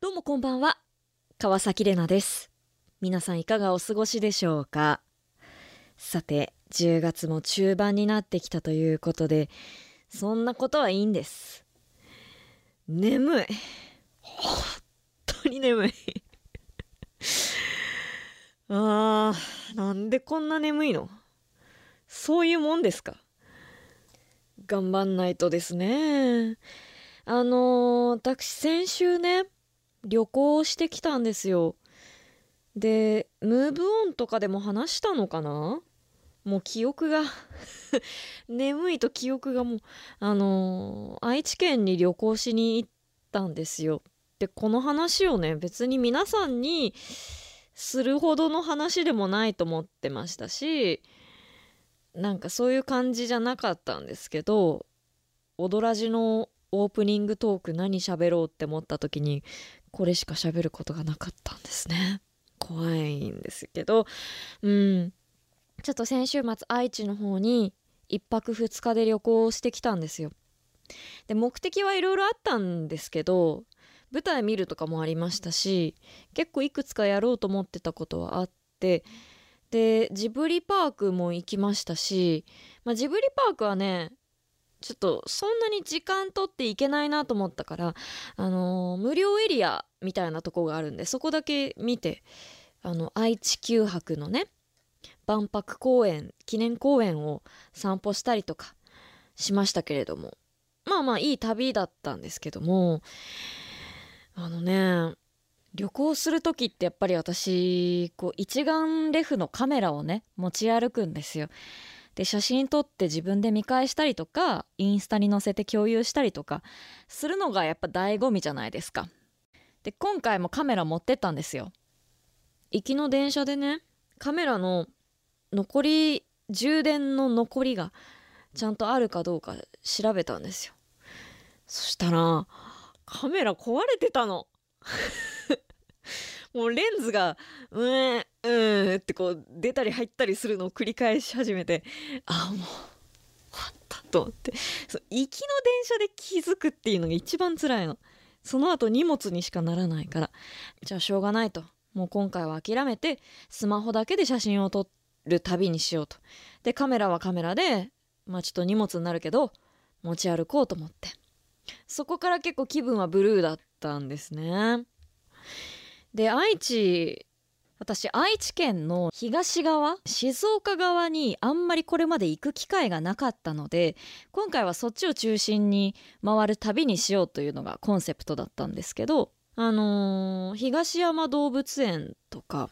どうもこんばんは。川崎れなです。皆さんいかがお過ごしでしょうかさて、10月も中盤になってきたということで、そんなことはいいんです。眠い。本当に眠い。あー、なんでこんな眠いの？そういうもんですか？頑張んないとですね。あのー私先週ね、旅行してきたんですよ。で、ムーブオンとかでも話したのかな？もう記憶が 眠いと記憶がもう、あのー愛知県に旅行しに行ったんですよ。で、この話をね、別に皆さんにするほどの話でもないと思ってましたし、なんかそういう感じじゃなかったんですけど、踊らじのオープニングトーク何喋ろうって思った時に、これしか喋ることがなかったんですね。怖いんですけど、うん。ちょっと先週末愛知の方に一泊二日で旅行してきたんですよ。で、目的はいろいろあったんですけど、舞台見るとかもありましたし、結構いくつかやろうと思ってたことはあって、で、ジブリパークも行きましたし、まあ、ジブリパークはね、ちょっとそんなに時間取っていけないなと思ったから、あのー無料エリアみたいなとこがあるんで、そこだけ見て、あの、愛知九博のね、万博公園、記念公園を散歩したりとかしましたけれども、まあまあいい旅だったんですけども、あのね、旅行するときってやっぱり私、こう一眼レフのカメラをね、持ち歩くんですよ。で、写真撮って自分で見返したりとか、インスタに載せて共有したりとか、するのがやっぱ醍醐味じゃないですか。で、今回もカメラ持ってったんですよ。行きの電車でね、カメラの残り、充電の残りがちゃんとあるかどうか調べたんですよ。そしたら、カメラ壊れてたの。もうレンズが、うーん、うーんってこう出たり入ったりするのを繰り返し始めて、ああ、もう、終わったと思って。そう行きの電車で気づくっていうのが一番辛いの。その後荷物にしかならないから。じゃあしょうがないと。もう今回は諦めて、スマホだけで写真を撮る旅にしようと。で、カメラはカメラで、まあちょっと荷物になるけど、持ち歩こうと思って。そこから結構気分はブルーだったんですね。で、愛知、私、愛知県の東側、静岡側にあんまりこれまで行く機会がなかったので、今回はそっちを中心に回る旅にしようというのがコンセプトだったんですけど、あのー東山動物園とか、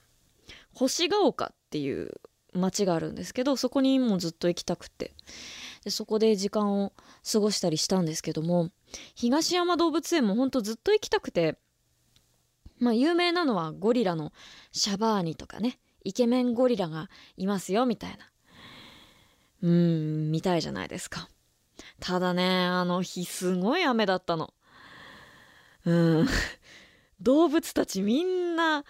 星ヶ丘っていう街があるんですけど、そこにもうずっと行きたくて。で、そこで時間を過ごしたりしたんですけども、東山動物園もほんとずっと行きたくて、まあ有名なのはゴリラのシャバーニとかね、イケメンゴリラがいますよ、みたいな。うーん、みたいじゃないですか。ただね、あの日すごい雨だったの。うん。動物たちみんな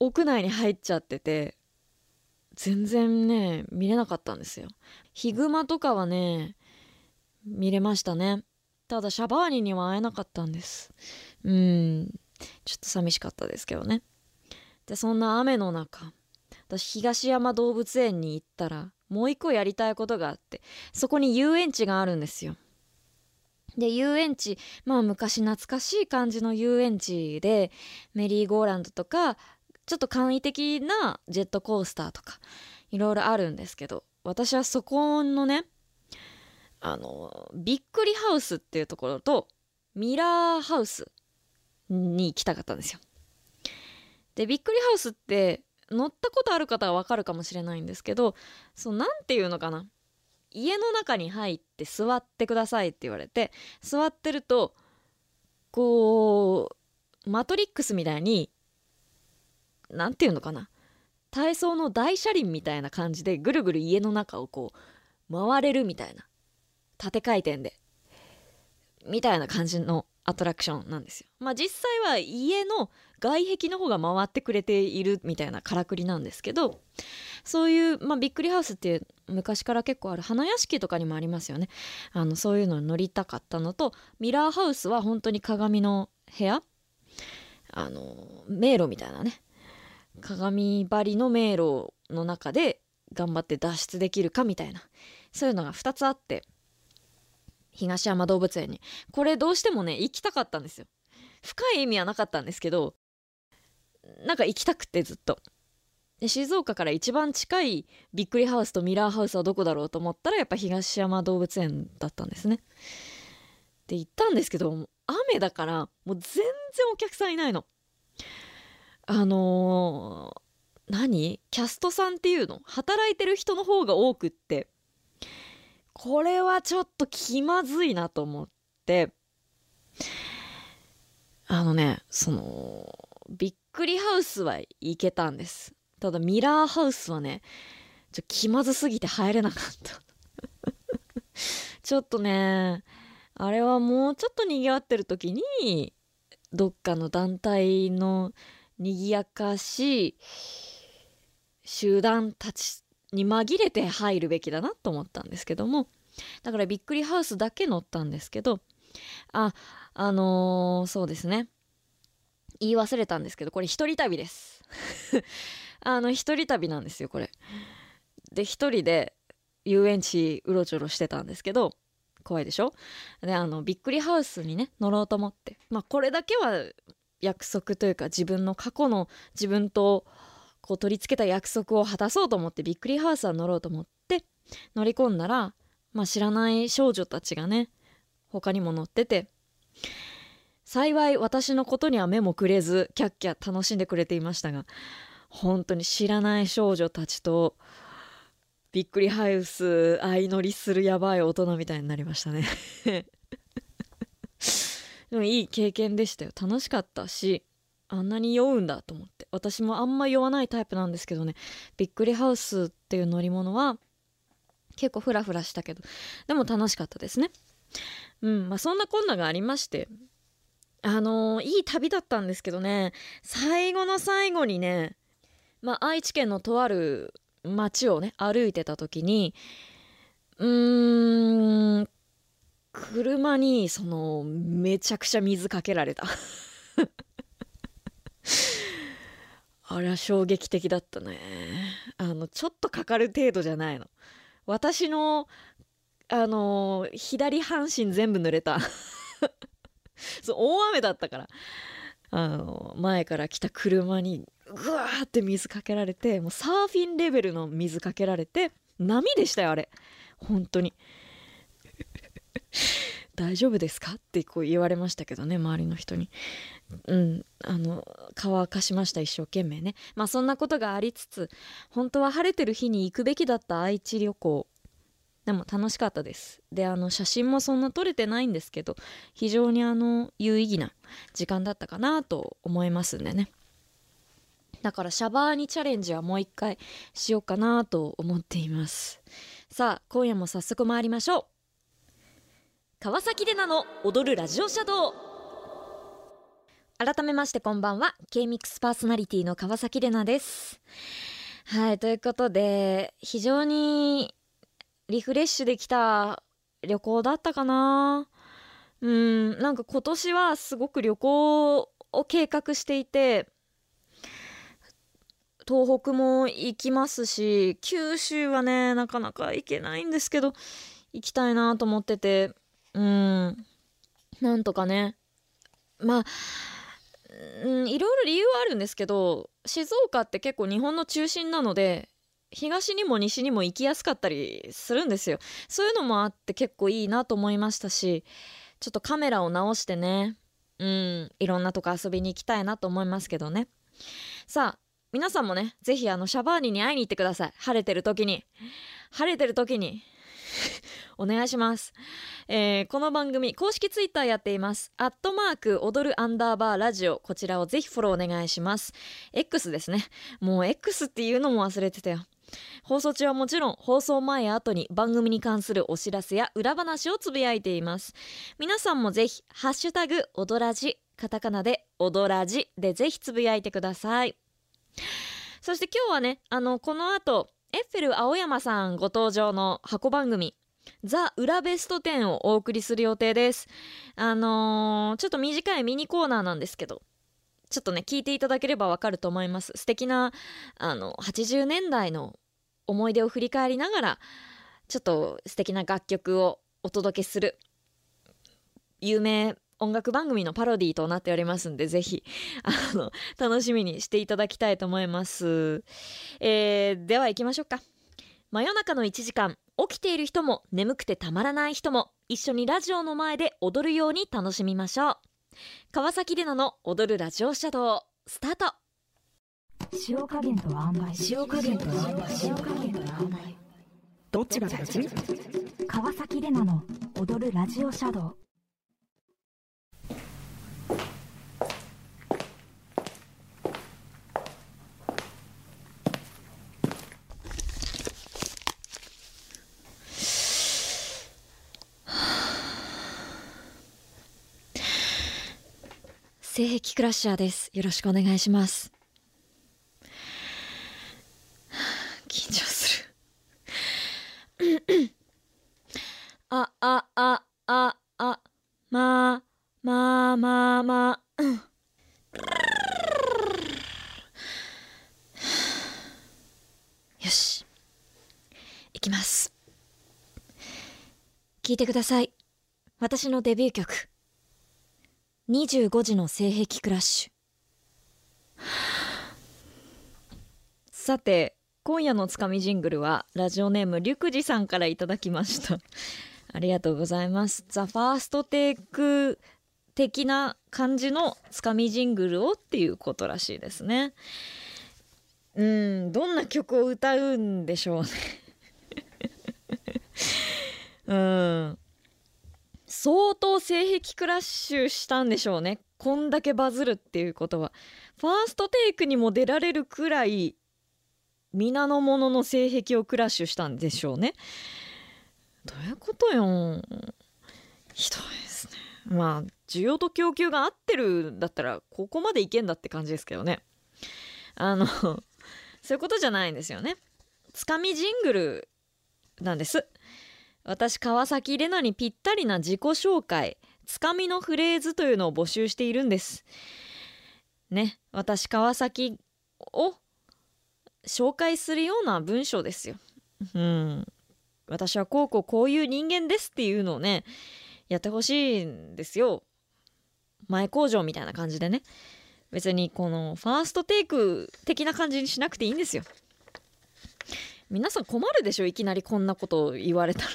屋内に入っちゃってて、全然ね、見れなかったんですよ。ヒグマとかはね、見れましたね。ただシャバーニには会えなかったんです。うん。ちょっと寂しかったですけどね。で、そんな雨の中、私東山動物園に行ったら、もう一個やりたいことがあって、そこに遊園地があるんですよ。で、遊園地、まあ昔懐かしい感じの遊園地で、メリーゴーランドとか、ちょっと簡易的なジェットコースターとか、いろいろあるんですけど、私はそこのね、あの、びっくりハウスっていうところと、ミラーハウスに行きたかったんですよ。で、びっくりハウスって、乗ったことある方はわかるかもしれないんですけど、そう、なていうのかな。家の中に入って座ってくださいって言われて、座ってると、こう、マトリックスみたいに、なんていうのかな。体操の大車輪みたいな感じでぐるぐる家の中をこう、回れるみたいな。縦回転で。みたいな感じのアトラクションなんですよ。まあ実際は家の外壁の方が回ってくれているみたいなからくりなんですけど、そういう、まあびっくりハウスっていう昔から結構ある花屋敷とかにもありますよね。あの、そういうのに乗りたかったのと、ミラーハウスは本当に鏡の部屋あの迷路みたいなね鏡張りの迷路の中で頑張って脱出できるかみたいなそういうのが2つあって東山動物園に。これどうしてもね行きたかったんですよ。深い意味はなかったんですけどなんか行きたくてずっと。で静岡から一番近いびっくりハウスとミラーハウスはどこだろうと思ったらやっぱ東山動物園だったんですね。で行ったんですけど雨だからもう全然お客さんいないの。あのー、何？キャストさんっていうの？働いてる人の方が多くって。これはちょっと気まずいなと思って。あのねそのびっくりハウスは行けたんです。ただミラーハウスはねちょ気まずすぎて入れなかった。ちょっとねあれはもうちょっと賑わってる時にどっかの団体の賑やかしい集団たちに紛れて入るべきだなと思ったんですけどもだからびっくりハウスだけ乗ったんですけどああのー、そうですね。言い忘れたんですけどこれ一人旅です。あの一人旅なんですよこれ。で一人で遊園地うろちょろしてたんですけど怖いでしょ？であのびっくりハウスにね乗ろうと思って。まあこれだけは約束というか自分の過去の自分とこう取り付けた約束を果たそうと思ってびっくりハウスは乗ろうと思って乗り込んだら、まあ、知らない少女たちがね他にも乗ってて幸い私のことには目もくれずキャッキャ楽しんでくれていましたが本当に知らない少女たちとびっくりハウス相乗りするやばい大人みたいになりましたね。でもいい経験でしたよ。楽しかったしあんなに酔うんだと思って。私もあんま酔わないタイプなんですけどね。びっくりハウスっていう乗り物は結構フラフラしたけど。でも楽しかったですね。うんまあそんなこんながありまして。あのー、いい旅だったんですけどね。最後の最後にねまあ愛知県のとある街をね歩いてた時にうーん車にそのめちゃくちゃ水かけられた。あれは衝撃的だったね。あのちょっとかかる程度じゃないの。私のあの左半身全部濡れた。そう大雨だったから。あの前から来た車にぐわーって水かけられてもうサーフィンレベルの水かけられて波でしたよあれ。本当に。大丈夫ですか？ってこう言われましたけどね周りの人に。うん。あの乾かしました一生懸命ね。まあそんなことがありつつ本当は晴れてる日に行くべきだった愛知旅行。でも楽しかったです。であの写真もそんな撮れてないんですけど非常にあの有意義な時間だったかなと思いますんでね。だからシャバーニチャレンジはもう一回しようかなと思っています。さあ今夜も早速参りましょう川崎レナの踊るラジオシャドウ改めましてこんばんは。K-MIX パーソナリティの川崎レナです。はいということで非常にリフレッシュできた旅行だったかな。うんなんか今年はすごく旅行を計画していて東北も行きますし九州はねなかなか行けないんですけど行きたいなと思っててうんなんとかねまあうんいろいろ理由はあるんですけど静岡って結構日本の中心なので東にも西にも行きやすかったりするんですよそういうのもあって結構いいなと思いましたしちょっとカメラを直してねうんいろんなとこ遊びに行きたいなと思いますけどねさあ皆さんもね、ぜひあのシャバーニに会いに行ってください。晴れてる時に。晴れてる時に。お願いします、えー、この番組公式ツイッターやっています。アットマーク踊るアンダーバーラジオ。こちらをぜひフォローお願いします。X ですね。もう X っていうのも忘れてたよ。放送中はもちろん放送前や後に番組に関するお知らせや裏話をつぶやいています。皆さんもぜひハッシュタグ踊らじカタカナで踊らじでぜひつぶやいてください。そして今日はねあのこの後エッフェル青山さんご登場の箱番組ザ・裏ベスト10をお送りする予定です。あのー、ちょっと短いミニコーナーなんですけどちょっとね聞いていただければわかると思います。素敵なあの80年代の思い出を振り返りながらちょっと素敵な楽曲をお届けする有名音楽番組のパロディとなっておりますんでぜひ あの楽しみにしていただきたいと思います、えー、では行きましょうか。真夜中の1時間。起きている人も眠くてたまらない人も一緒にラジオの前で踊るように楽しみましょう。川崎玲奈の踊るラジオシャドウスタート。塩加減と塩梅塩加減と塩梅塩加減と塩梅どっちが大事川崎玲奈の踊るラジオシャドウ性癖クラッシャーです。よろしくお願いします。緊張する。あああああまあまあまあま。あよし。いきます。聞いてください。私のデビュー曲。25時の性癖クラッシュ。さて今夜のつかみジングルはラジオネームリュクジさんからいただきました。ありがとうございます。ザ・ファーストテイク的な感じのつかみジングルをっていうことらしいですね。うんどんな曲を歌うんでしょうね。うん。相当性癖クラッシュしたんでしょうね。こんだけバズるっていうことは。ファーストテイクにも出られるくらい皆の者の性癖をクラッシュしたんでしょうね。どういうことよ。ひどいですね。まあ需要と供給が合ってるんだったらここまでいけんだって感じですけどね。あのそういうことじゃないんですよね。つかみジングルなんです。私川崎レナにぴったりな自己紹介つかみのフレーズというのを募集しているんです。ね私川崎を紹介するような文章ですよ。うん。私はこうこうこういう人間ですっていうのをねやってほしいんですよ。前工場みたいな感じでね。別にこのファーストテイク的な感じにしなくていいんですよ。皆さん困るでしょいきなりこんなことを言われたら。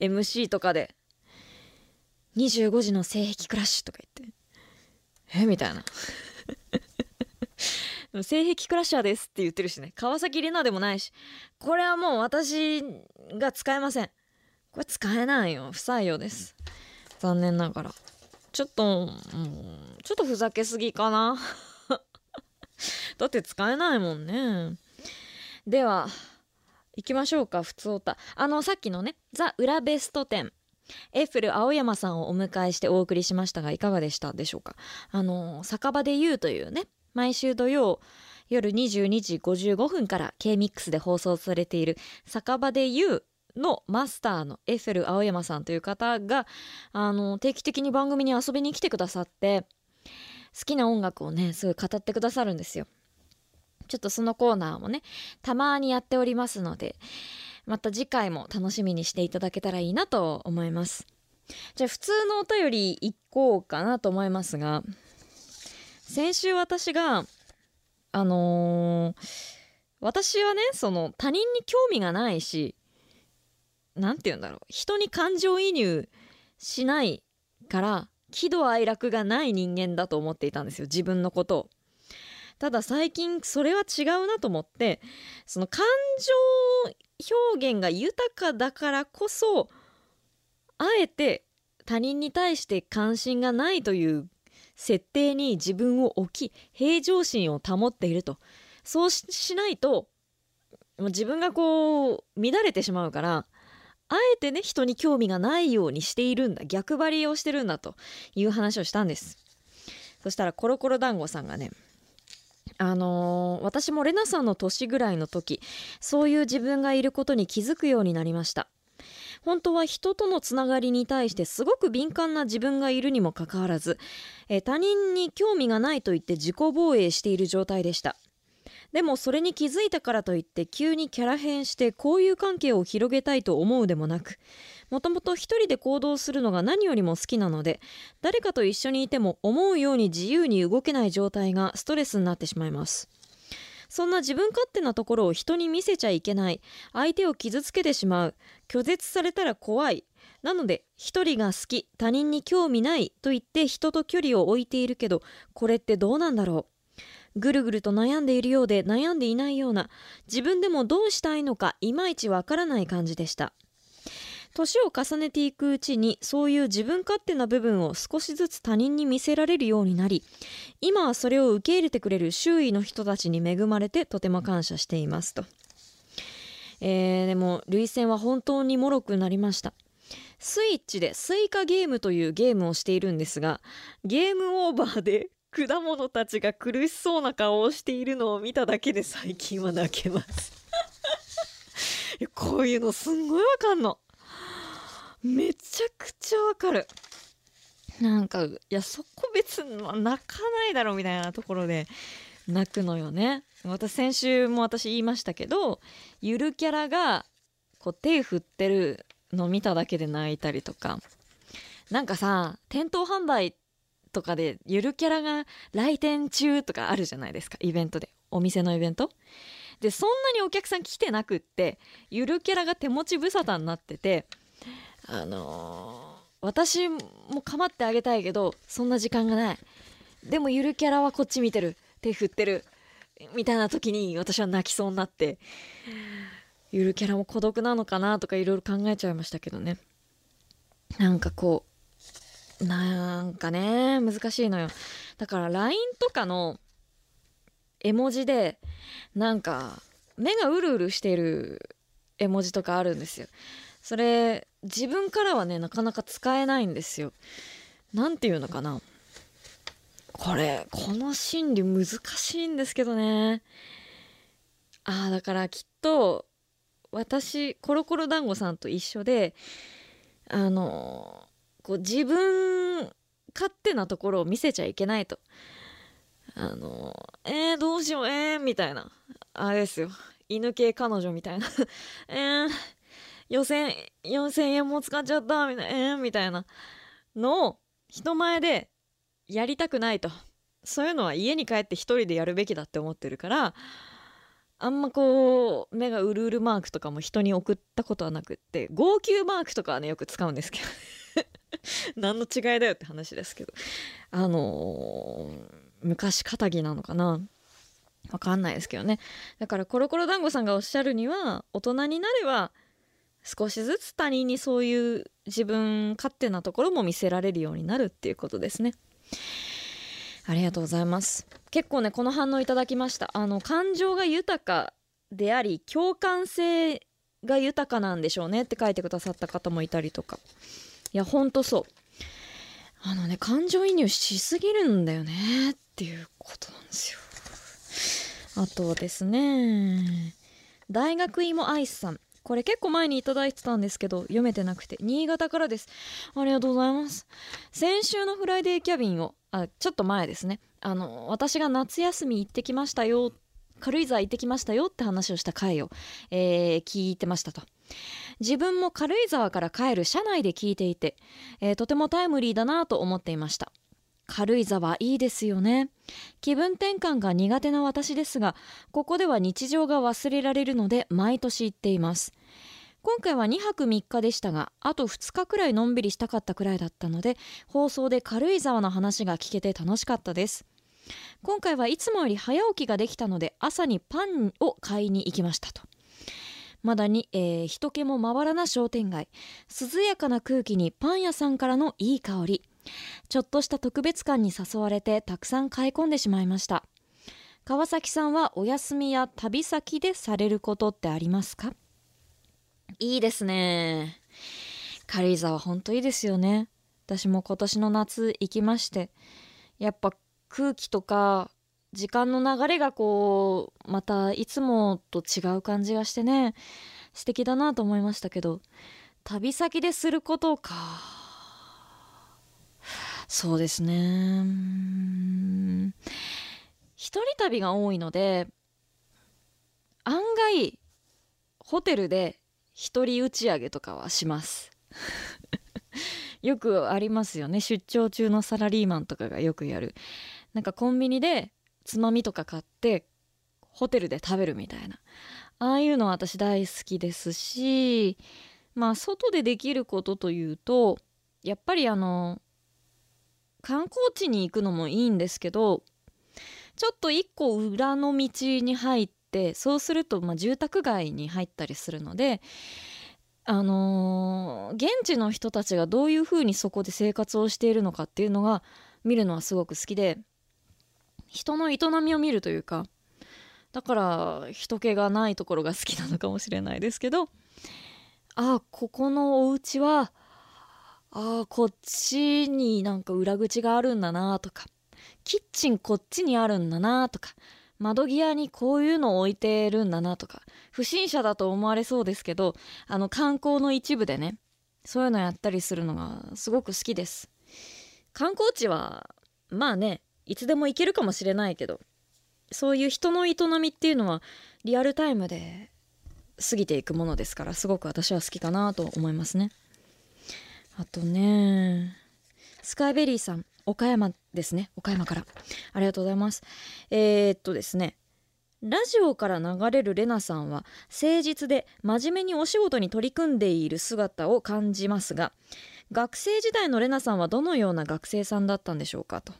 MC とかで。25時の性癖クラッシュとか言って。え？みたいな。性癖クラッシャーですって言ってるしね。川崎玲奈でもないし。これはもう私が使えません。これ使えないよ。不採用です。残念ながら。ちょっと、うん、ちょっとふざけすぎかな。だって使えないもんね。では行きましょうか普通歌あのさっきのねザ・裏ベスト10エッフル青山さんをお迎えしてお送りしましたがいかがでしたでしょうか？あの酒場で言うというね毎週土曜夜22時55分から K-MIX で放送されている酒場で言うのマスターのエッフェル青山さんという方があの定期的に番組に遊びに来てくださって好きな音楽をねすごい語ってくださるんですよ。ちょっとそのコーナーもねたまにやっておりますのでまた次回も楽しみにしていただけたらいいなと思いますじゃあ普通のお便りいこうかなと思いますが先週私があのー、私はねその他人に興味がないし何て言うんだろう人に感情移入しないから喜怒哀楽がない人間だと思っていたんですよ自分のことを。ただ最近それは違うなと思ってその感情表現が豊かだからこそあえて他人に対して関心がないという設定に自分を置き平常心を保っていると。そうしないともう自分がこう乱れてしまうからあえてね人に興味がないようにしているんだ。逆張りをしてるんだという話をしたんです。そしたらコロコロ団子さんがねあのー、私もレナさんの年ぐらいの時そういう自分がいることに気づくようになりました。本当は人とのつながりに対してすごく敏感な自分がいるにもかかわらず、え他人に興味がないと言って自己防衛している状態でした。でもそれに気づいたからといって急にキャラ変して交友関係を広げたいと思うでもなくもともと一人で行動するのが何よりも好きなので誰かと一緒にいても思うように自由に動けない状態がストレスになってしまいます。そんな自分勝手なところを人に見せちゃいけない。相手を傷つけてしまう。拒絶されたら怖い。なので一人が好き他人に興味ないと言って人と距離を置いているけどこれってどうなんだろう。ぐるぐると悩んでいるようで悩んでいないような自分でもどうしたいのかいまいちわからない感じでした。年を重ねていくうちにそういう自分勝手な部分を少しずつ他人に見せられるようになり今はそれを受け入れてくれる周囲の人たちに恵まれてとても感謝していますと、えーでも涙腺は本当に脆くなりました。スイッチでスイカゲームというゲームをしているんですがゲームオーバーで果物たちが苦しそうな顔をしているのを見ただけで最近は泣けます。こういうのすんごいわかんの。めちゃくちゃわかる。なんかいやそこ別に泣かないだろみたいなところで泣くのよね。私先週も私言いましたけどゆるキャラがこう手振ってるの見ただけで泣いたりとか。なんかさ店頭販売とかでゆるキャラが来店中とかあるじゃないですか。イベントで。お店のイベント。でそんなにお客さん来てなくってゆるキャラが手持ち無沙汰になっててあのー私も構ってあげたいけどそんな時間がない。でもゆるキャラはこっち見てる。手振ってる。みたいな時に私は泣きそうになってゆるキャラも孤独なのかなとかいろいろ考えちゃいましたけどね。なんかこうなんかね難しいのよ。だから LINE とかの絵文字でなんか目がうるうるしてる絵文字とかあるんですよ。それ自分からはねなかなか使えないんですよ。なんていうのかな。これこの心理難しいんですけどね。ああだからきっと私コロコロ団子さんと一緒であのこう自分勝手なところを見せちゃいけないと。あのえー、どうしようえー、みたいな。あれですよ。犬系彼女みたいな。えー、予選4000円も使っちゃったみたいな、えー、みたいな。のを人前でやりたくないと。そういうのは家に帰って一人でやるべきだって思ってるからあんまこう目がうるうるマークとかも人に送ったことはなくって号泣マークとかはねよく使うんですけど。何の違いだよって話ですけど。あのー昔肩着なのかな。わかんないですけどね。だからコロコロ団子さんがおっしゃるには大人になれば少しずつ他人にそういう自分勝手なところも見せられるようになるっていうことですね。ありがとうございます。結構ねこの反応いただきました。あの感情が豊かであり共感性が豊かなんでしょうねって書いてくださった方もいたりとか。いやほんとそう。あのね感情移入しすぎるんだよねっていうことなんですよ。あとですね大学芋アイスさん。これ結構前にいただいてたんですけど読めてなくて。新潟からです。ありがとうございます。先週のフライデーキャビンをあちょっと前ですね。あの私が夏休み行ってきましたよ軽井沢行ってきましたよって話をした回を、えー聞いてましたと。自分も軽井沢から帰る車内で聞いていて、えーとてもタイムリーだなと思っていました。軽井沢いいですよね。気分転換が苦手な私ですがここでは日常が忘れられるので毎年行っています。今回は2泊3日でしたがあと2日くらいのんびりしたかったくらいだったので放送で軽井沢の話が聞けて楽しかったです。今回はいつもより早起きができたので朝にパンを買いに行きましたと。まだに、えー人気もまばらな商店街。涼やかな空気にパン屋さんからのいい香り。ちょっとした特別感に誘われてたくさん買い込んでしまいました。川崎さんはお休みや旅先でされることってありますか？いいですね。軽井沢ほんといいですよね。私も今年の夏行きましてやっぱ空気とか時間の流れがこうまたいつもと違う感じがしてね素敵だなと思いましたけど旅先ですることか。そうですね。うん。一人旅が多いので案外ホテルで一人打ち上げとかはします。よくありますよね。出張中のサラリーマンとかがよくやる。なんかコンビニでつまみとか買ってホテルで食べるみたいな。ああいうのは私大好きですしまあ外でできることというとやっぱりあの観光地に行くのもいいんですけどちょっと一個裏の道に入ってそうするとまあ住宅街に入ったりするのであのー現地の人たちがどういうふうにそこで生活をしているのかっていうのが見るのはすごく好きで人の営みを見るというかだから人気がないところが好きなのかもしれないですけどあここのお家はああこっちになんか裏口があるんだなとかキッチンこっちにあるんだなとか窓際にこういうのを置いてるんだなとか不審者だと思われそうですけどあの観光の一部でねそういうのやったりするのがすごく好きです。観光地はまあねいつでも行けるかもしれないけどそういう人の営みっていうのはリアルタイムで過ぎていくものですからすごく私は好きかなと思いますね。あとねスカイベリーさん岡山ですね。岡山から。ありがとうございます。えー、っとですねラジオから流れるレナさんは誠実で真面目にお仕事に取り組んでいる姿を感じますが学生時代のレナさんはどのような学生さんだったんでしょうかと。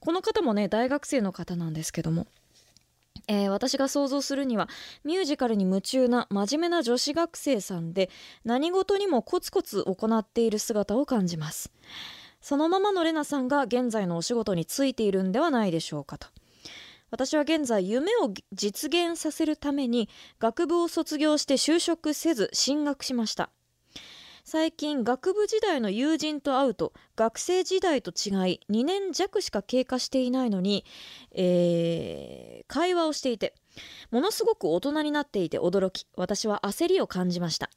この方もね大学生の方なんですけども。えー私が想像するにはミュージカルに夢中な真面目な女子学生さんで何事にもコツコツ行っている姿を感じます。そのままのレナさんが現在のお仕事についているんではないでしょうかと。私は現在夢を実現させるために学部を卒業して就職せず進学しました。最近学部時代の友人と会うと学生時代と違い2年弱しか経過していないのに、えー会話をしていてものすごく大人になっていて驚き私は焦りを感じました。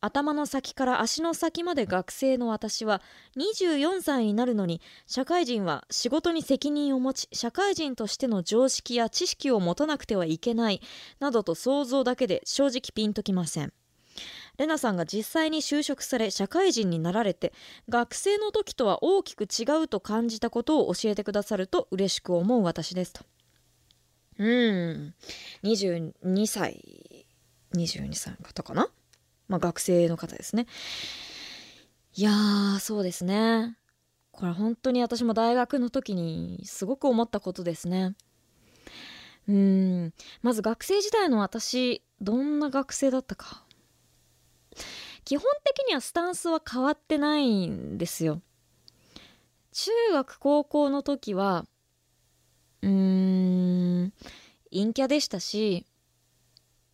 頭の先から足の先まで学生の私は24歳になるのに社会人は仕事に責任を持ち社会人としての常識や知識を持たなくてはいけないなどと想像だけで正直ピンときません。レナさんが実際に就職され社会人になられて学生の時とは大きく違うと感じたことを教えてくださると嬉しく思う私ですと。うん。22歳。22歳の方かな？まあ学生の方ですね。いやーそうですね。これ本当に私も大学の時にすごく思ったことですね。うん。まず学生時代の私どんな学生だったか。基本的にはスタンスは変わってないんですよ。中学高校の時はうーん陰キャでしたし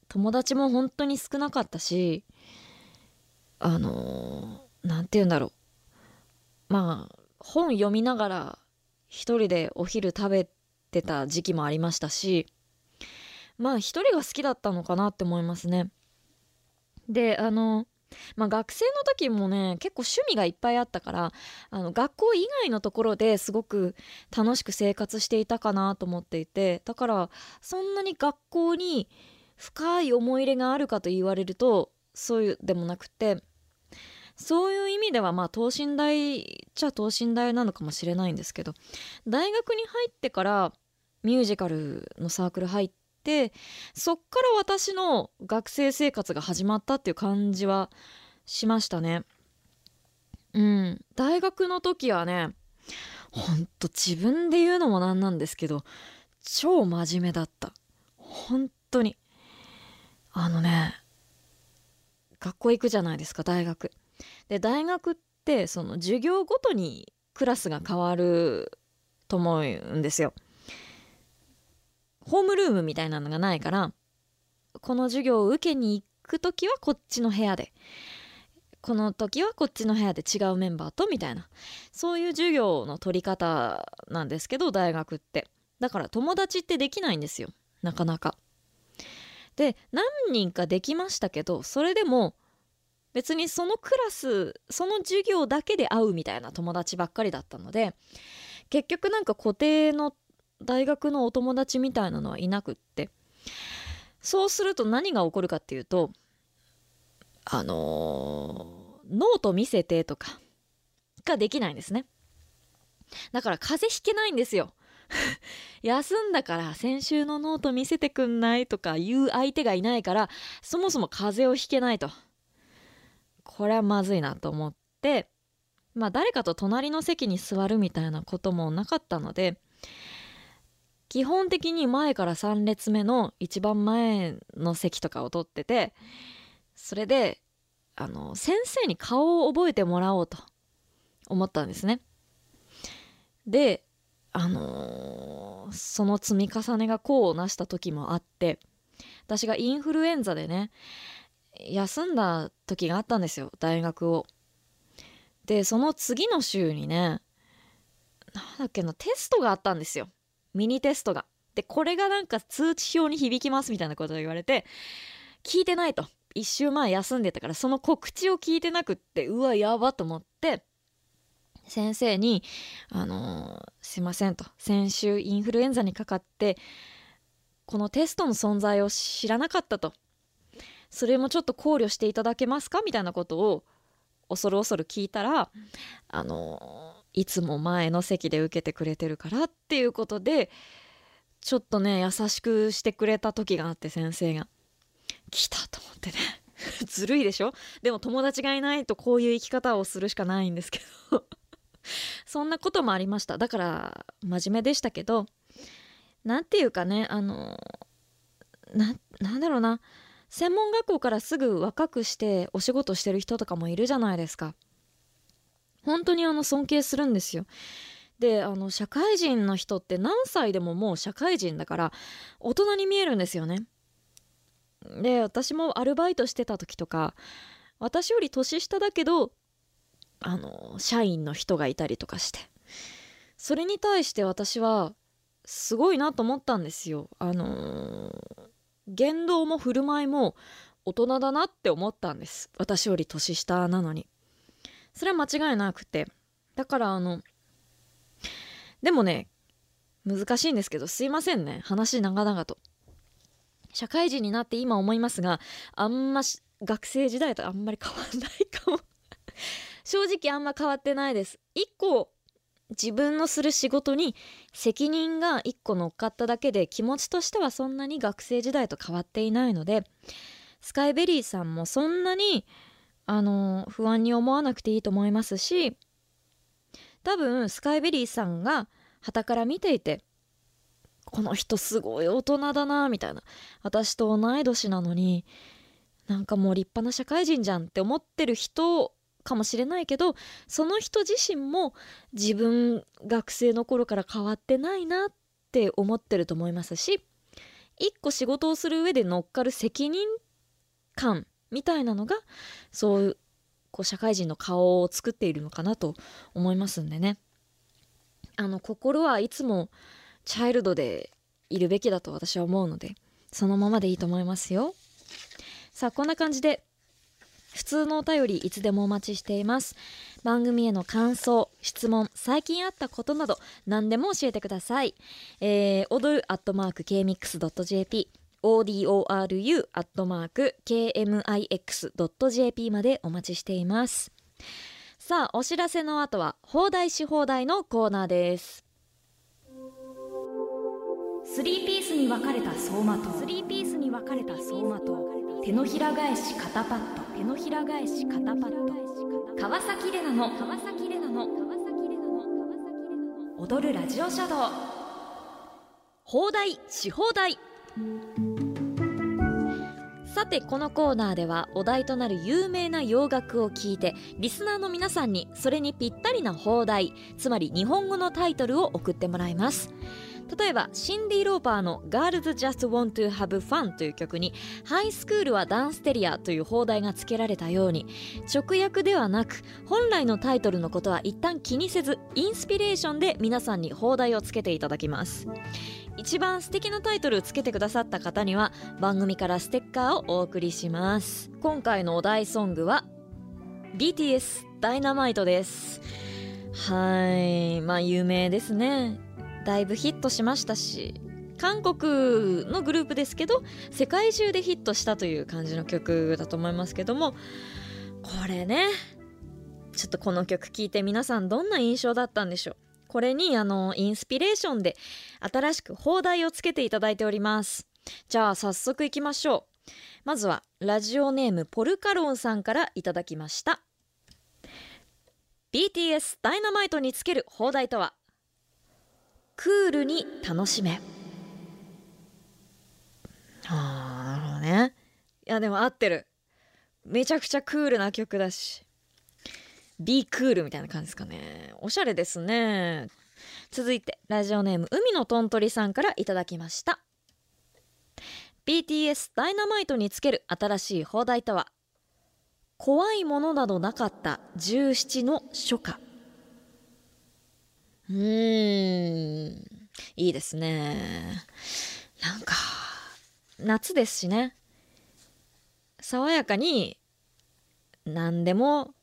友達も本当に少なかったしあのなんて言うんだろう。まあ本読みながら一人でお昼食べてた時期もありましたしまあ一人が好きだったのかなって思いますね。であのまあ学生の時もね結構趣味がいっぱいあったからあの学校以外のところですごく楽しく生活していたかなと思っていてだからそんなに学校に深い思い入れがあるかと言われるとそういうでもなくてそういう意味ではまあ等身大っちゃ等身大なのかもしれないんですけど大学に入ってからミュージカルのサークル入ってそっから私の学生生活が始まったっていう感じはしましたね。うん。大学の時はねほんと自分で言うのもなんなんですけど超真面目だった。本当に。あのね学校行くじゃないですか大学。で大学ってその授業ごとにクラスが変わると思うんですよ。ホームルームみたいなのがないからこの授業を受けに行く時はこっちの部屋でこの時はこっちの部屋で違うメンバーとみたいなそういう授業の取り方なんですけど大学って。だから友達ってできないんですよ。なかなか。で何人かできましたけどそれでも別にそのクラスその授業だけで会うみたいな友達ばっかりだったので結局なんか固定の大学のお友達みたいなのはいなくって。そうすると何が起こるかっていうとあのー、ノート見せてとかができないんですね。だから風邪ひけないんですよ。休んだから先週のノート見せてくんないとか言う相手がいないからそもそも風邪をひけないと。これはまずいなと思ってまあ誰かと隣の席に座るみたいなこともなかったので基本的に前から3列目の一番前の席とかを取っててそれであの先生に顔を覚えてもらおうと思ったんですね。であのー、その積み重ねが功を成した時もあって私がインフルエンザでね休んだ時があったんですよ大学を。でその次の週にねなんだっけなテストがあったんですよミニテストが。でこれがなんか通知表に響きますみたいなことを言われて聞いてないと1週前休んでたからその告知を聞いてなくってうわやばと思って先生に「あのー、すいません」と「先週インフルエンザにかかってこのテストの存在を知らなかった」と「それもちょっと考慮していただけますか?」みたいなことを恐る恐る聞いたら「あのー、いつも前の席で受けてくれてるから」っていうことでちょっとね優しくしてくれた時があって先生が。来たと思ってね。ずるいでしょ？でも友達がいないとこういう生き方をするしかないんですけど。そんなこともありました。だから真面目でしたけど何て言うかねあのななんだろうな。専門学校からすぐ若くしてお仕事してる人とかもいるじゃないですか。本当にあの尊敬するんですよ。であの社会人の人って何歳でももう社会人だから大人に見えるんですよね。で私もアルバイトしてた時とか私より年下だけどあの社員の人がいたりとかして。それに対して私はすごいなと思ったんですよ。あの言動も振る舞いも大人だなって思ったんです。私より年下なのに。それは間違いなくて。だからあのでもね難しいんですけどすいませんね。話長々と。社会人になって今思いますがあんま学生時代とあんまり変わんないかも。正直あんま変わってないです。一個自分のする仕事に責任が一個乗っかっただけで気持ちとしてはそんなに学生時代と変わっていないのでスカイベリーさんもそんなにあの不安に思わなくていいと思いますし多分スカイベリーさんが傍から見ていてこの人すごい大人だなみたいな。私と同い年なのになんかもう立派な社会人じゃんって思ってる人かもしれないけどその人自身も自分学生の頃から変わってないなって思ってると思いますし一個仕事をする上で乗っかる責任感みたいなのがそういうこう社会人の顔を作っているのかなと思いますんでね。あの心はいつもチャイルドでいるべきだと私は思うのでそのままでいいと思いますよ。さあこんな感じで普通のお便りいつでもお待ちしています。番組への感想質問最近あったことなど何でも教えてください、えー、踊るアットマーク kmix.jp odoru アットマーク kmix.jp までお待ちしています。さあお知らせの後は放題し放題のコーナーです。スリーピースに分かれた走馬灯。スリーピースに分かれた走馬灯。手のひら返し肩パッド。手のひら返し肩パッド。川崎レナの。川崎レナの。川崎レナの。踊るラジオシャドウ放題し放題さてこのコーナーではお題となる有名な洋楽を聴いてリスナーの皆さんにそれにぴったりな放題つまり日本語のタイトルを送ってもらいます。例えばシンディ・ローパーの「Girls Just Want to Have Fun」という曲に「ハイスクールはダンステリア」という放題が付けられたように直訳ではなく本来のタイトルのことは一旦気にせずインスピレーションで皆さんに放題をつけていただきます。一番素敵なタイトルをつけてくださった方には番組からステッカーをお送りします。今回のお題ソングは BTS ダイナマイトです。はい。まあ有名ですね。だいぶヒットしましたし韓国のグループですけど世界中でヒットしたという感じの曲だと思いますけどもこれねちょっとこの曲聴いて皆さんどんな印象だったんでしょう。これにあのインスピレーションで新しく放題をつけていただいております。じゃあ早速いきましょう。まずはラジオネームポルカロンさんからいただきました。BTS ダイナマイトにつける放題とは？クールに楽しめ。ああなるほどね。いやでも合ってる。めちゃくちゃクールな曲だし。Be クールみたいな感じですかね。おしゃれですね。続いてラジオネーム海のとんとりさんからいただきました。BTS ダイナマイトにつける新しい放題とは怖いものなどなかった17の初夏。うん。いいですね。なんか夏ですしね。爽やかに何でも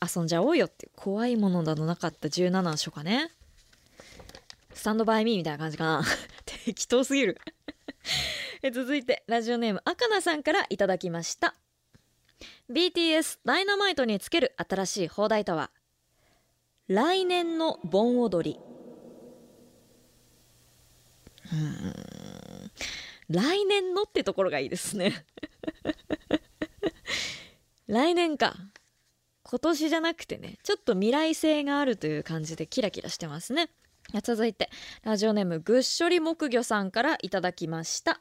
遊んじゃおうよって怖いものなどなかった17の初夏ね。スタンドバイミーみたいな感じかな。適当すぎる。続いてラジオネームあかなさんからいただきました。BTS ダイナマイトにつける新しい放題とは？来年の盆踊り。来年のってところがいいですね。来年か。今年じゃなくてね。ちょっと未来性があるという感じでキラキラしてますね。続いて。ラジオネームぐっしょり木魚さんからいただきました。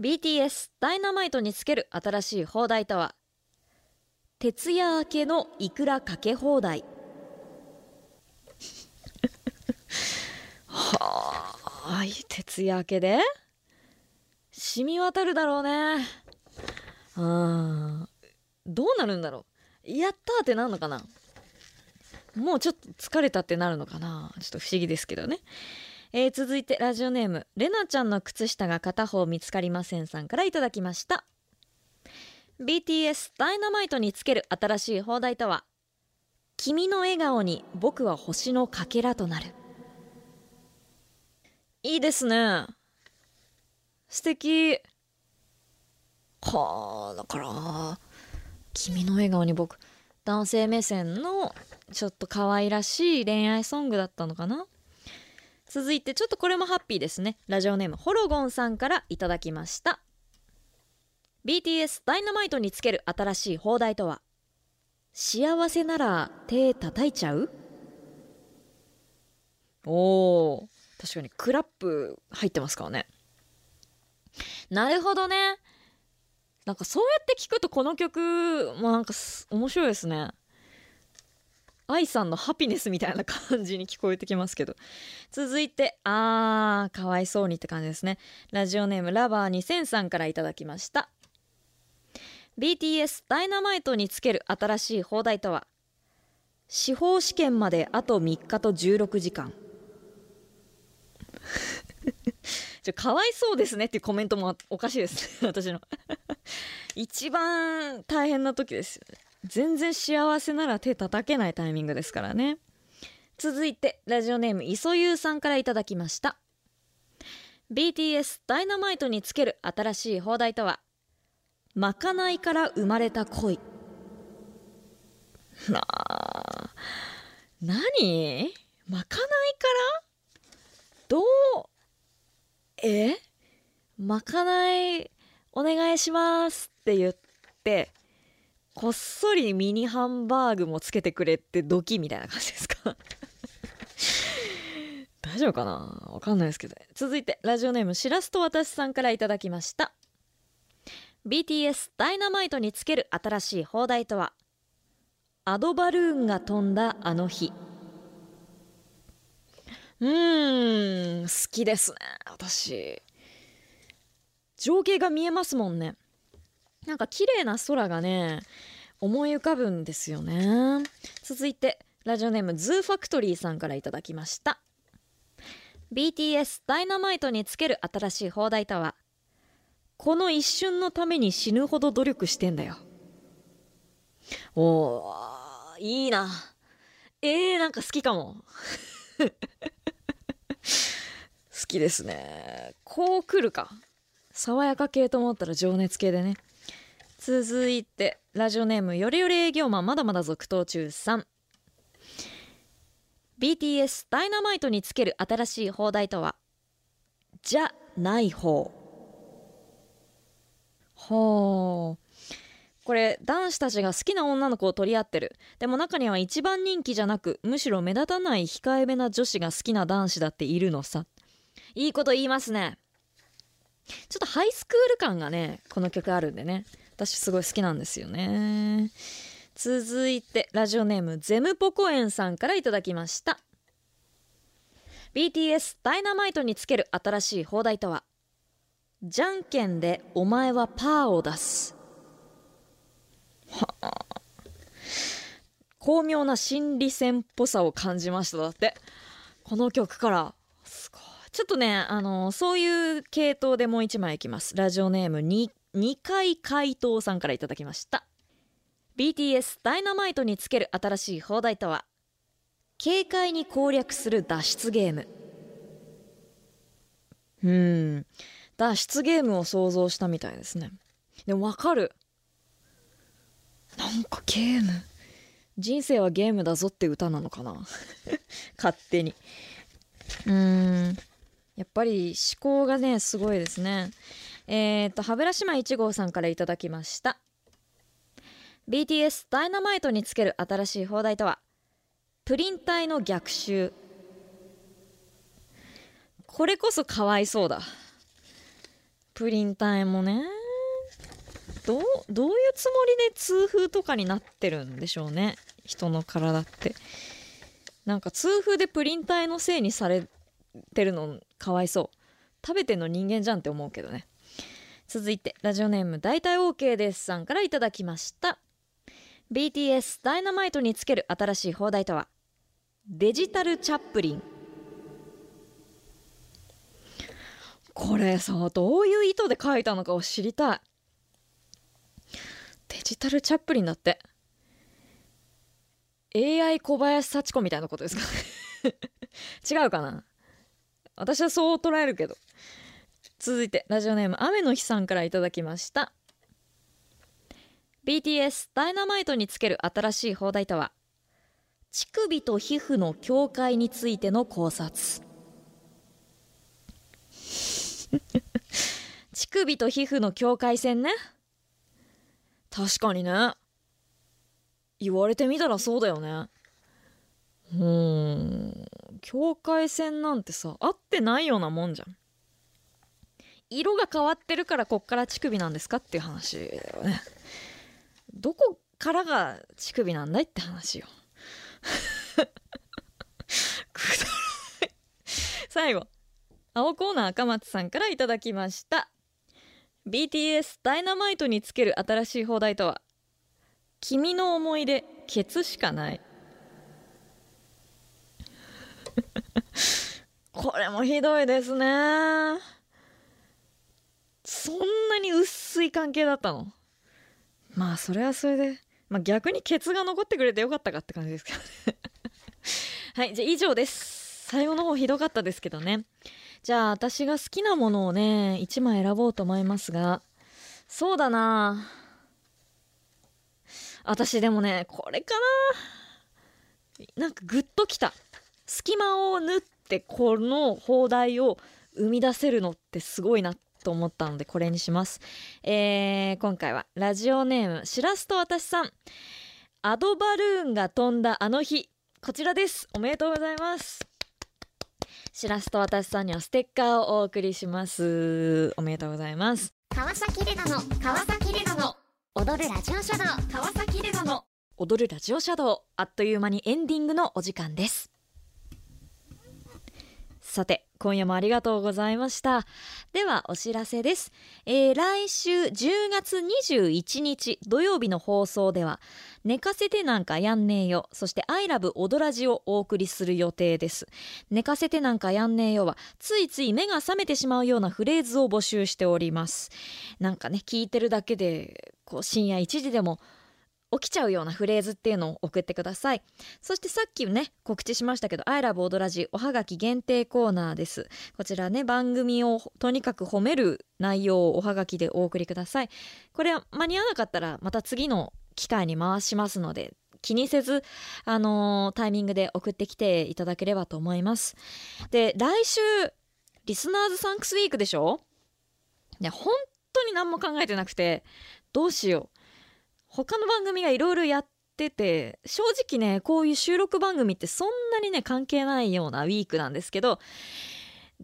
BTS ダイナマイトにつける新しい放題とは？徹夜明けのいくらかけ放題。はあ徹夜明けで？染み渡るだろうね。あどうなるんだろう？やったーってなるのかな？もうちょっと疲れたってなるのかな？ちょっと不思議ですけどね、えー、続いてラジオネームれなちゃんの靴下が片方見つかりませんさんからいただきました。BTS ダイナマイトにつける新しい放題とは君の笑顔に僕は星のかけらとなる。いいですね。素敵。はあだから君の笑顔に僕男性目線のちょっと可愛らしい恋愛ソングだったのかな。続いてちょっとこれもハッピーですね。ラジオネームホロゴンさんからいただきました。BTS ダイナマイトにつける新しい放題とは幸せなら手叩いちゃう？おー。確かにクラップ入ってますからね。なるほどね。なんかそうやって聞くとこの曲もなんか面白いですね。愛さんのハピネスみたいな感じに聞こえてきますけど。続いてあーかわいそうにって感じですね。ラジオネームラバー2000さんからいただきました。BTS ダイナマイトにつける新しい放題とは司法試験まであと3日と16時間。ちょかわいそうですねっていうコメントもおかしいですね 私の。一番大変な時ですよ全然幸せなら手叩けないタイミングですからね。続いてラジオネーム磯優さんからいただきました。BTS ダイナマイトにつける新しい放題とはまかないから生まれた恋。なあ。何？まかないから？どうえまかないお願いしますって言ってこっそりミニハンバーグもつけてくれってドキみたいな感じですか？大丈夫かな？わかんないですけど。続いてラジオネームしらすと私さんからいただきました。BTS ダイナマイトにつける新しい放題とは？アドバルーンが飛んだあの日。うん好きですね私。情景が見えますもんね。なんか綺麗な空がね思い浮かぶんですよね。続いてラジオネームズーファクトリーさんからいただきました。BTS ダイナマイトにつける新しい放題とはこの一瞬のために死ぬほど努力してんだよ。おーいいな。えー、なんか好きかも。きですね。こう来るか。爽やか系と思ったら情熱系でね。続いてラジオネームよりより営業マンまだまだ続投中さん。BTS ダイナマイトにつける新しい放題とは？じゃない方。ほうこれ男子たちが好きな女の子を取り合ってる。でも中には一番人気じゃなくむしろ目立たない控えめな女子が好きな男子だっているのさ。いいこと言いますね。ちょっとハイスクール感がねこの曲あるんでね。私すごい好きなんですよね。続いてラジオネームゼムポコエンさんからいただきました。BTS ダイナマイトにつける新しい放題とはじゃんけんでお前はパーを出す。はあ。巧妙な心理戦っぽさを感じました。だってこの曲からちょっとねあのそういう系統でもう一枚いきます。ラジオネーム 2, 2回回答さんからいただきました。BTS ダイナマイトにつける新しい放題とは軽快に攻略する脱出ゲーム。うん。脱出ゲームを想像したみたいですね。でもわかる。なんかゲーム。人生はゲームだぞって歌なのかな。勝手に。うーん。やっぱり思考がねすごいですね。えっ、と歯ブラシマ1号さんからいただきました。BTS ダイナマイトにつける新しい放題とはプリン体の逆襲。これこそかわいそうだ。プリン体もねどうどういうつもりで痛風とかになってるんでしょうね。人の体って。なんか痛風でプリン体のせいにされてるのかわいそう。食べてんの人間じゃんって思うけどね。続いてラジオネーム大体 OK ですさんからいただきました。BTS ダイナマイトにつける新しい放題とはデジタルチャップリン。これさどういう意図で書いたのかを知りたい。デジタルチャップリンだって AI 小林幸子みたいなことですか 違うかな。私はそう捉えるけど。続いてラジオネーム雨の日さんからいただきました。BTS ダイナマイトにつける新しい放題とは乳首と皮膚の境界についての考察。乳首と皮膚の境界線ね。確かにね。言われてみたらそうだよね。うん境界線なんてさ合ってないようなもんじゃん。色が変わってるからこっから乳首なんですかっていう話だよね。どこからが乳首なんだいって話よ。最後。青コーナー赤松さんからいただきました。BTS ダイナマイトにつける新しい放題とは君の思い出ケツしかない。これもひどいですね。そんなに薄い関係だったの？まあそれはそれで、まあ、逆にケツが残ってくれてよかったかって感じですけどね。はいじゃあ以上です。最後の方ひどかったですけどね。じゃあ私が好きなものをね1枚選ぼうと思いますが。そうだな。私でもねこれかな。なんかグッときた。隙間を縫ってこの砲台を生み出せるのってすごいなと思ったのでこれにします、えー、今回はラジオネームしらすと私さん。アドバルーンが飛んだあの日。こちらです。おめでとうございます。しらすと私さんにはステッカーをお送りします。おめでとうございます。川崎レナの川崎レナの。踊るラジオシャドウ。川崎レナの。踊るラジオシャドウ。あっという間にエンディングのお時間ですさて今夜もありがとうございました。ではお知らせです、えー、来週10月21日土曜日の放送では寝かせてなんかやんねえよそしてアイラブ踊らじをお送りする予定です。寝かせてなんかやんねえよはついつい目が覚めてしまうようなフレーズを募集しております。なんかね聞いてるだけでこう深夜1時でも起きちゃうようなフレーズっていうのを送ってください。そしてさっきね告知しましたけど「アイラブオドラジおはがき限定コーナーです。こちらね番組をとにかく褒める内容をおはがきでお送りください。これは間に合わなかったらまた次の機会に回しますので気にせず、あのー、タイミングで送ってきていただければと思います。で来週リスナーズサンクスウィークでしょ？ね本当に何も考えてなくてどうしよう。他の番組がいろいろやってて正直ねこういう収録番組ってそんなにね関係ないようなウィークなんですけど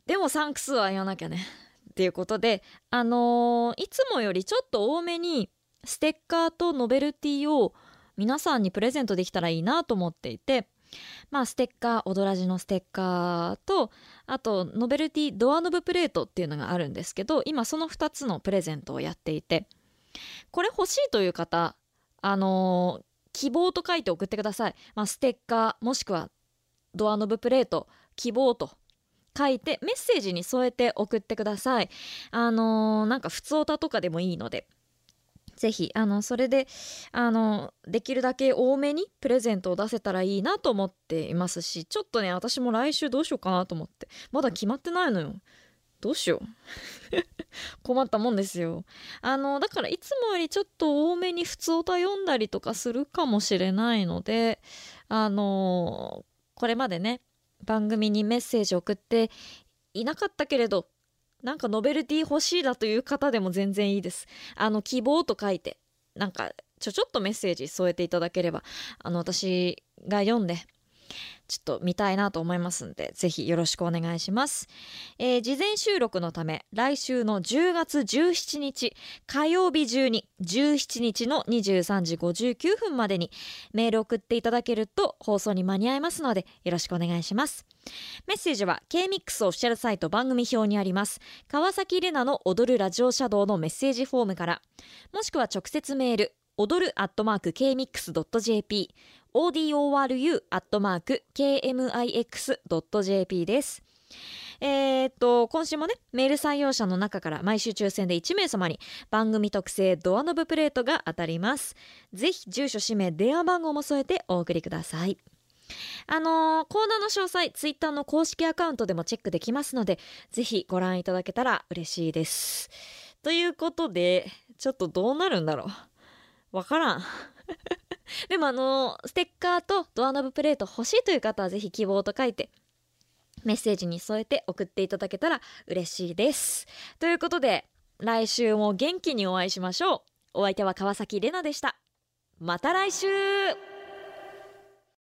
でもサンクスは言わなきゃね。っていうことであのー、いつもよりちょっと多めにステッカーとノベルティを皆さんにプレゼントできたらいいなと思っていてまあステッカー踊らじのステッカーとあとノベルティドアノブプレートっていうのがあるんですけど今その2つのプレゼントをやっていてこれ欲しいという方あのー、希望と書いて送ってください、まあ、ステッカーもしくはドアノブプレート希望と書いてメッセージに添えて送ってください。あのー、なんか普通歌とかでもいいのでぜひあのそれであのできるだけ多めにプレゼントを出せたらいいなと思っていますしちょっとね私も来週どうしようかなと思ってまだ決まってないのよ。どうしよう。困ったもんですよ。あのだからいつもよりちょっと多めに普通歌読んだりとかするかもしれないのであのこれまでね番組にメッセージ送っていなかったけれどなんかノベルティ欲しいだという方でも全然いいです。あの希望と書いてなんかちょちょっとメッセージ添えていただければあの私が読んでちょっと見たいなと思いますんで、ぜひよろしくお願いします。えー、事前収録のため、来週の10月17日、火曜日中に17日の23時59分までにメール送っていただけると放送に間に合いますので、よろしくお願いします。メッセージは K-MIX オフィシャルサイト番組表にあります川崎レナの踊るラジオシャドウのメッセージフォームからもしくは直接メール踊るアットマーク KMIX.jp odoru.kmix.jp です。えー、っと、今週もね、メール採用者の中から毎週抽選で1名様に番組特製ドアノブプレートが当たります。ぜひ、住所、氏名、電話番号も添えてお送りください。あのー、コーナーの詳細、ツイッターの公式アカウントでもチェックできますので、ぜひご覧いただけたら嬉しいです。ということで、ちょっとどうなるんだろう。わからん。でもあのステッカーとドアノブプレート欲しいという方はぜひ希望と書いてメッセージに添えて送っていただけたら嬉しいです。ということで来週も元気にお会いしましょう。お相手は川崎れなでした。また来週！